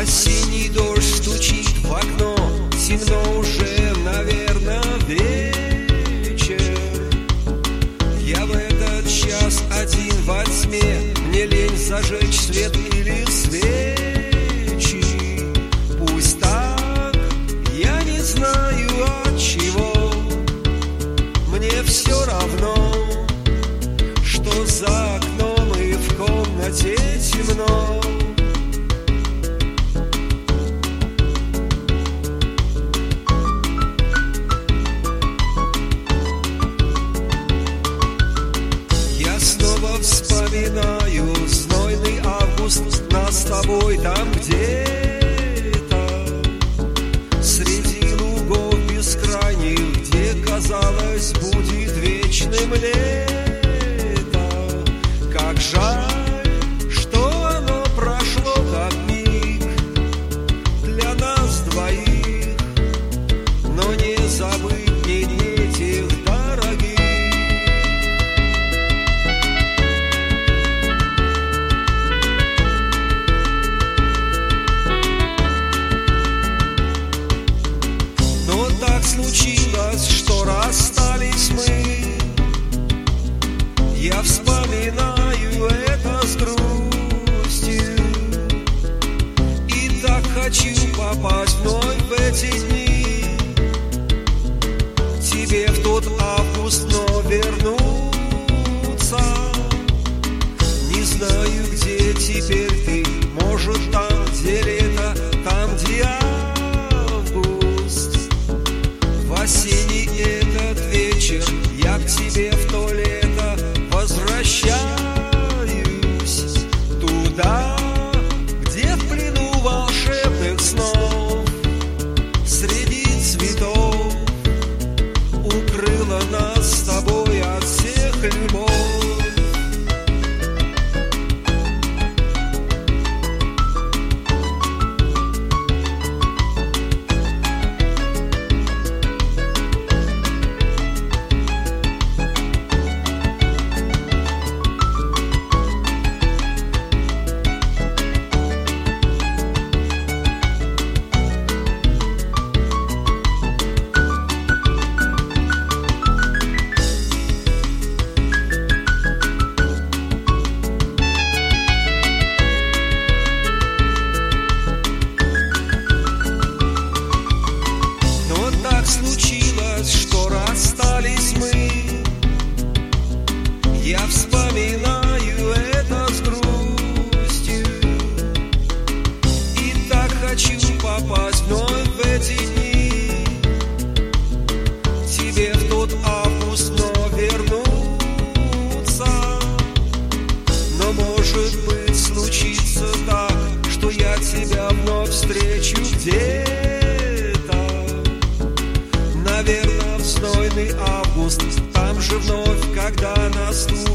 Осенний дождь стучит в окно, темно уже, наверное, вечер. Я в этот час один во тьме, мне лень зажечь свет или свечи. Пусть так, я не знаю от чего, мне все равно, что за земле там. Как жаль, что оно прошло как миг Для нас двоих, но не забыть ни дней тех дорогих Но так случилось, что расстались мы я вспоминаю. где-то, наверное, в знойный август, там же вновь, когда наступит.